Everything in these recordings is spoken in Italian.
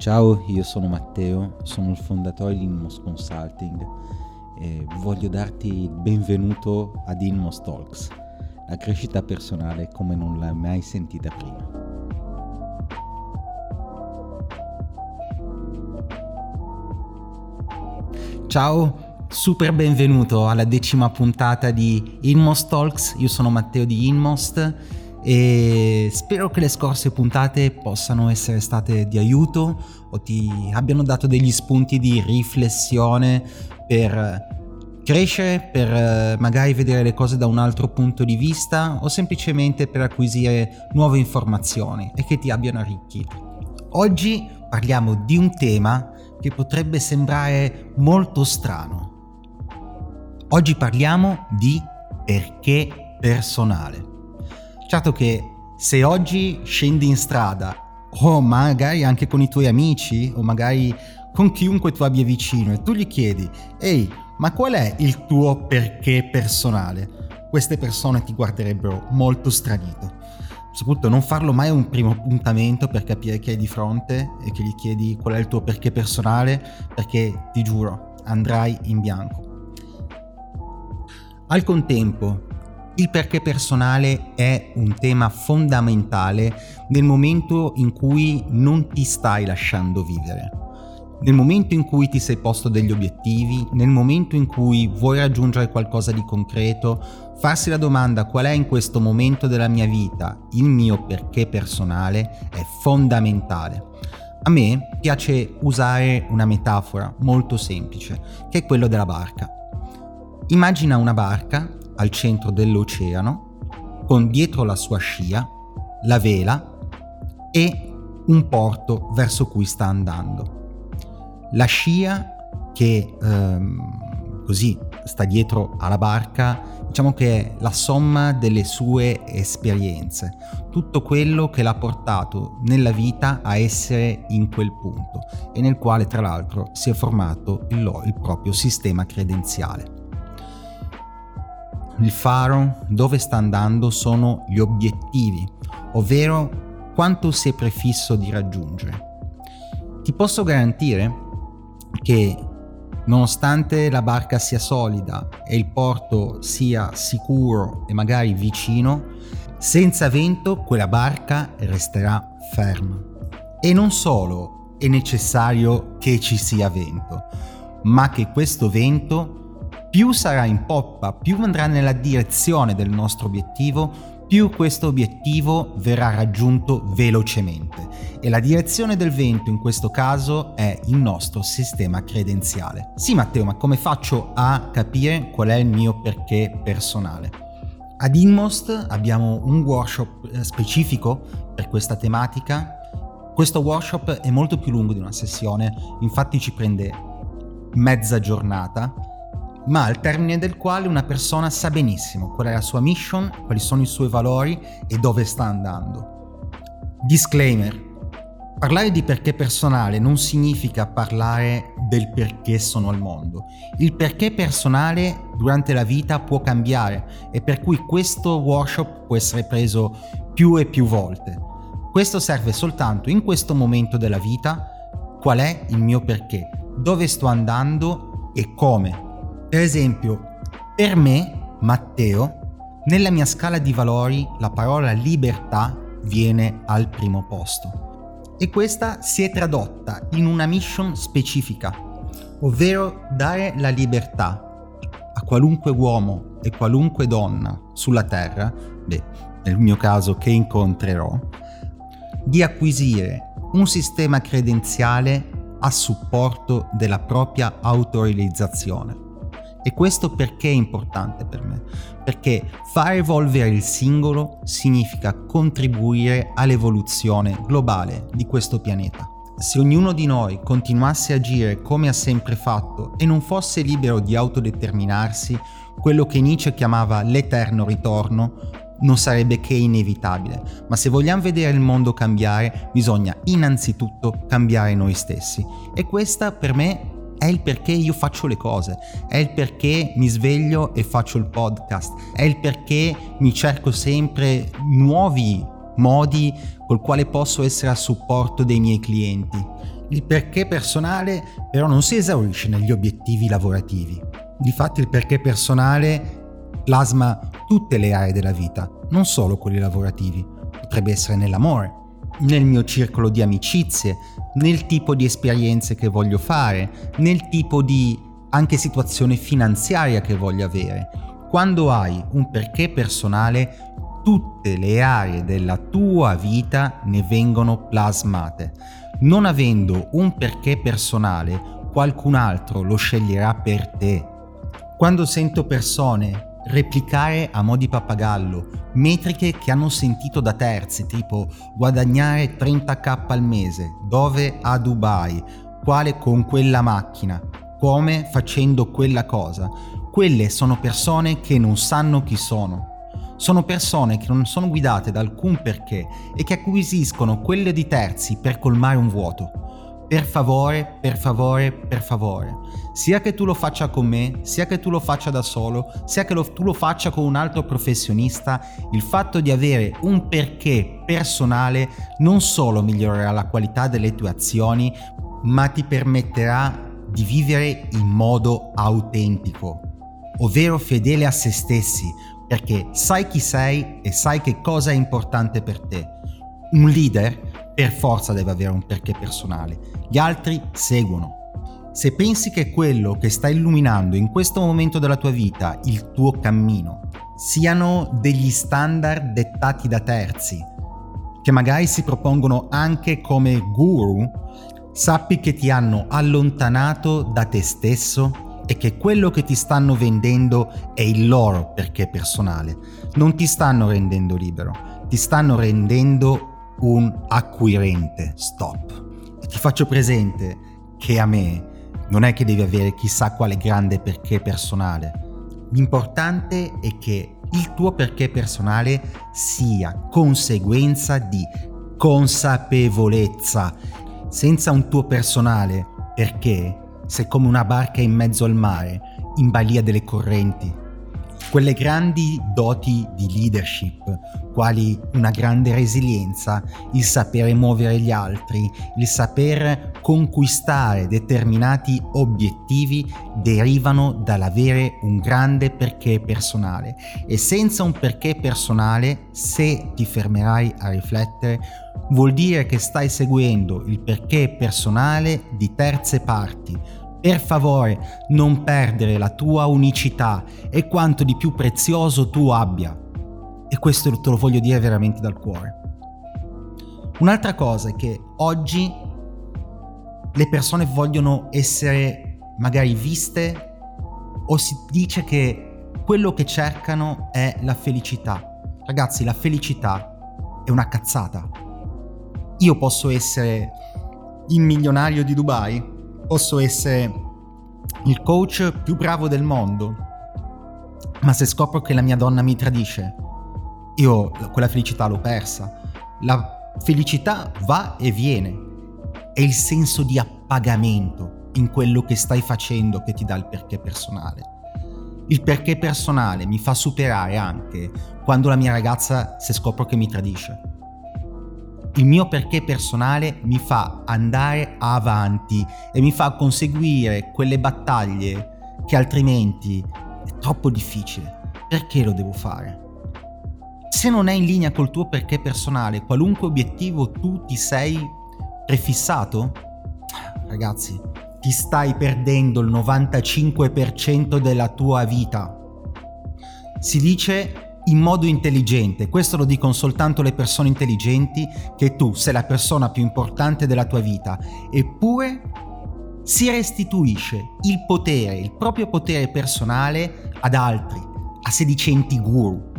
Ciao, io sono Matteo, sono il fondatore di Inmos Consulting e voglio darti il benvenuto ad Inmos Talks, la crescita personale come non l'hai mai sentita prima. Ciao, super benvenuto alla decima puntata di Inmost Talks, io sono Matteo di Inmost e spero che le scorse puntate possano essere state di aiuto o ti abbiano dato degli spunti di riflessione per crescere, per eh, magari vedere le cose da un altro punto di vista o semplicemente per acquisire nuove informazioni e che ti abbiano arricchito. Oggi parliamo di un tema che potrebbe sembrare molto strano. Oggi parliamo di perché personale. Certo che se oggi scendi in strada o magari anche con i tuoi amici o magari con chiunque tu abbia vicino e tu gli chiedi ehi ma qual è il tuo perché personale? Queste persone ti guarderebbero molto stranito. Soprattutto non farlo mai a un primo appuntamento per capire chi hai di fronte e che gli chiedi qual è il tuo perché personale perché ti giuro andrai in bianco. Al contempo il perché personale è un tema fondamentale nel momento in cui non ti stai lasciando vivere. Nel momento in cui ti sei posto degli obiettivi, nel momento in cui vuoi raggiungere qualcosa di concreto, farsi la domanda qual è in questo momento della mia vita il mio perché personale è fondamentale. A me piace usare una metafora molto semplice, che è quello della barca. Immagina una barca al centro dell'oceano, con dietro la sua scia, la vela e un porto verso cui sta andando. La scia che ehm, così sta dietro alla barca, diciamo che è la somma delle sue esperienze, tutto quello che l'ha portato nella vita a essere in quel punto e nel quale tra l'altro si è formato il, il proprio sistema credenziale il faro, dove sta andando sono gli obiettivi, ovvero quanto si è prefisso di raggiungere. Ti posso garantire che nonostante la barca sia solida e il porto sia sicuro e magari vicino, senza vento quella barca resterà ferma. E non solo è necessario che ci sia vento, ma che questo vento più sarà in poppa, più andrà nella direzione del nostro obiettivo, più questo obiettivo verrà raggiunto velocemente. E la direzione del vento in questo caso è il nostro sistema credenziale. Sì Matteo, ma come faccio a capire qual è il mio perché personale? Ad Inmost abbiamo un workshop eh, specifico per questa tematica. Questo workshop è molto più lungo di una sessione, infatti ci prende mezza giornata ma al termine del quale una persona sa benissimo qual è la sua mission, quali sono i suoi valori e dove sta andando. Disclaimer. Parlare di perché personale non significa parlare del perché sono al mondo. Il perché personale durante la vita può cambiare e per cui questo workshop può essere preso più e più volte. Questo serve soltanto in questo momento della vita qual è il mio perché, dove sto andando e come per esempio, per me, Matteo, nella mia scala di valori la parola libertà viene al primo posto. E questa si è tradotta in una mission specifica, ovvero dare la libertà a qualunque uomo e qualunque donna sulla Terra, beh, nel mio caso che incontrerò, di acquisire un sistema credenziale a supporto della propria autorealizzazione. E questo perché è importante per me? Perché far evolvere il singolo significa contribuire all'evoluzione globale di questo pianeta. Se ognuno di noi continuasse a agire come ha sempre fatto e non fosse libero di autodeterminarsi, quello che Nietzsche chiamava l'eterno ritorno non sarebbe che inevitabile. Ma se vogliamo vedere il mondo cambiare, bisogna innanzitutto cambiare noi stessi. E questa per me è il perché io faccio le cose, è il perché mi sveglio e faccio il podcast, è il perché mi cerco sempre nuovi modi col quale posso essere a supporto dei miei clienti. Il perché personale però non si esaurisce negli obiettivi lavorativi. Difatti il perché personale plasma tutte le aree della vita, non solo quelli lavorativi. Potrebbe essere nell'amore, nel mio circolo di amicizie, nel tipo di esperienze che voglio fare, nel tipo di anche situazione finanziaria che voglio avere. Quando hai un perché personale, tutte le aree della tua vita ne vengono plasmate. Non avendo un perché personale, qualcun altro lo sceglierà per te. Quando sento persone replicare a mo' di pappagallo metriche che hanno sentito da terzi, tipo guadagnare 30k al mese, dove a Dubai, quale con quella macchina, come facendo quella cosa. Quelle sono persone che non sanno chi sono. Sono persone che non sono guidate da alcun perché e che acquisiscono quelle di terzi per colmare un vuoto. Per favore, per favore, per favore. Sia che tu lo faccia con me, sia che tu lo faccia da solo, sia che lo, tu lo faccia con un altro professionista, il fatto di avere un perché personale non solo migliorerà la qualità delle tue azioni, ma ti permetterà di vivere in modo autentico, ovvero fedele a se stessi, perché sai chi sei e sai che cosa è importante per te. Un leader per forza deve avere un perché personale, gli altri seguono. Se pensi che quello che sta illuminando in questo momento della tua vita, il tuo cammino, siano degli standard dettati da terzi, che magari si propongono anche come guru, Sappi che ti hanno allontanato da te stesso e che quello che ti stanno vendendo è il loro perché personale. Non ti stanno rendendo libero, ti stanno rendendo un acquirente. Stop. E ti faccio presente che a me non è che devi avere chissà quale grande perché personale. L'importante è che il tuo perché personale sia conseguenza di consapevolezza senza un tuo personale, perché sei come una barca in mezzo al mare, in balia delle correnti. Quelle grandi doti di leadership, quali una grande resilienza, il sapere muovere gli altri, il saper conquistare determinati obiettivi, derivano dall'avere un grande perché personale. E senza un perché personale, se ti fermerai a riflettere, vuol dire che stai seguendo il perché personale di terze parti. Per favore, non perdere la tua unicità e quanto di più prezioso tu abbia. E questo te lo voglio dire veramente dal cuore. Un'altra cosa è che oggi le persone vogliono essere magari viste o si dice che quello che cercano è la felicità. Ragazzi, la felicità è una cazzata io posso essere il milionario di Dubai, posso essere il coach più bravo del mondo, ma se scopro che la mia donna mi tradisce, io quella felicità l'ho persa. La felicità va e viene, è il senso di appagamento in quello che stai facendo che ti dà il perché personale. Il perché personale mi fa superare anche quando la mia ragazza se scopro che mi tradisce il mio perché personale mi fa andare avanti e mi fa conseguire quelle battaglie che altrimenti è troppo difficile. Perché lo devo fare? Se non è in linea col tuo perché personale, qualunque obiettivo tu ti sei prefissato, ragazzi, ti stai perdendo il 95% della tua vita. Si dice in modo intelligente. Questo lo dicono soltanto le persone intelligenti, che tu sei la persona più importante della tua vita. Eppure si restituisce il potere, il proprio potere personale ad altri, a sedicenti guru.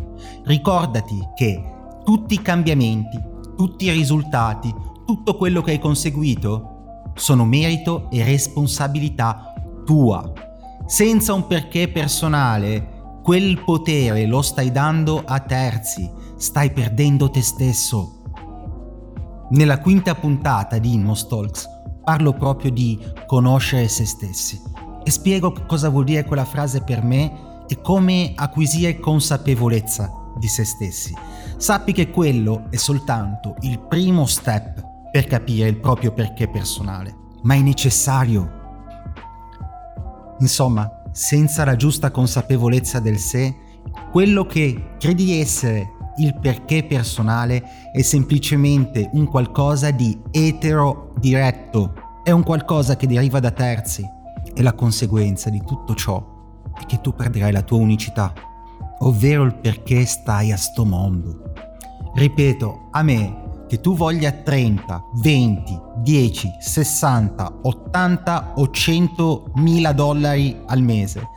Ricordati che tutti i cambiamenti, tutti i risultati, tutto quello che hai conseguito sono merito e responsabilità tua. Senza un perché personale Quel potere lo stai dando a terzi, stai perdendo te stesso. Nella quinta puntata di Inmos Talks parlo proprio di conoscere se stessi e spiego cosa vuol dire quella frase per me e come acquisire consapevolezza di se stessi. Sappi che quello è soltanto il primo step per capire il proprio perché personale, ma è necessario. Insomma, senza la giusta consapevolezza del sé, quello che credi di essere il perché personale è semplicemente un qualcosa di etero diretto, è un qualcosa che deriva da terzi e la conseguenza di tutto ciò è che tu perderai la tua unicità, ovvero il perché stai a sto mondo. Ripeto, a me che tu voglia 30, 20, 10, 60, 80 o 100 mila dollari al mese,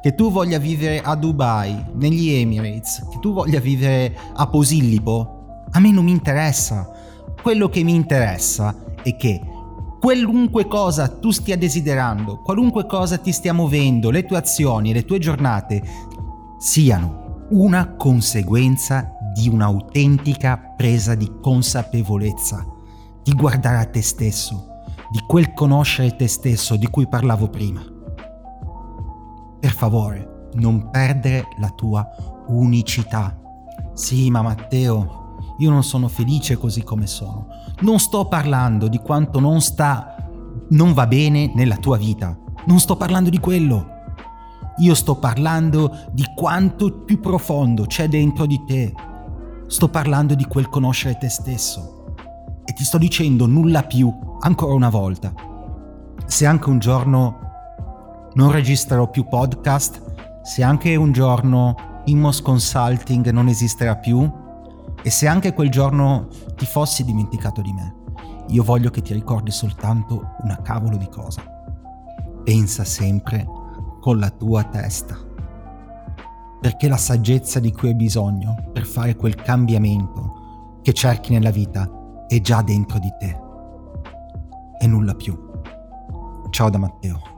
che tu voglia vivere a Dubai, negli Emirates, che tu voglia vivere a Posillipo, a me non mi interessa. Quello che mi interessa è che qualunque cosa tu stia desiderando, qualunque cosa ti stia muovendo, le tue azioni, le tue giornate, siano una conseguenza di un'autentica presa di consapevolezza, di guardare a te stesso, di quel conoscere te stesso di cui parlavo prima. Per favore, non perdere la tua unicità. Sì, ma Matteo, io non sono felice così come sono. Non sto parlando di quanto non sta, non va bene nella tua vita. Non sto parlando di quello. Io sto parlando di quanto più profondo c'è dentro di te. Sto parlando di quel conoscere te stesso. E ti sto dicendo nulla più, ancora una volta. Se anche un giorno non registrerò più podcast, se anche un giorno Immos Consulting non esisterà più e se anche quel giorno ti fossi dimenticato di me, io voglio che ti ricordi soltanto una cavolo di cosa. Pensa sempre con la tua testa. Perché la saggezza di cui hai bisogno per fare quel cambiamento che cerchi nella vita è già dentro di te e nulla più. Ciao da Matteo.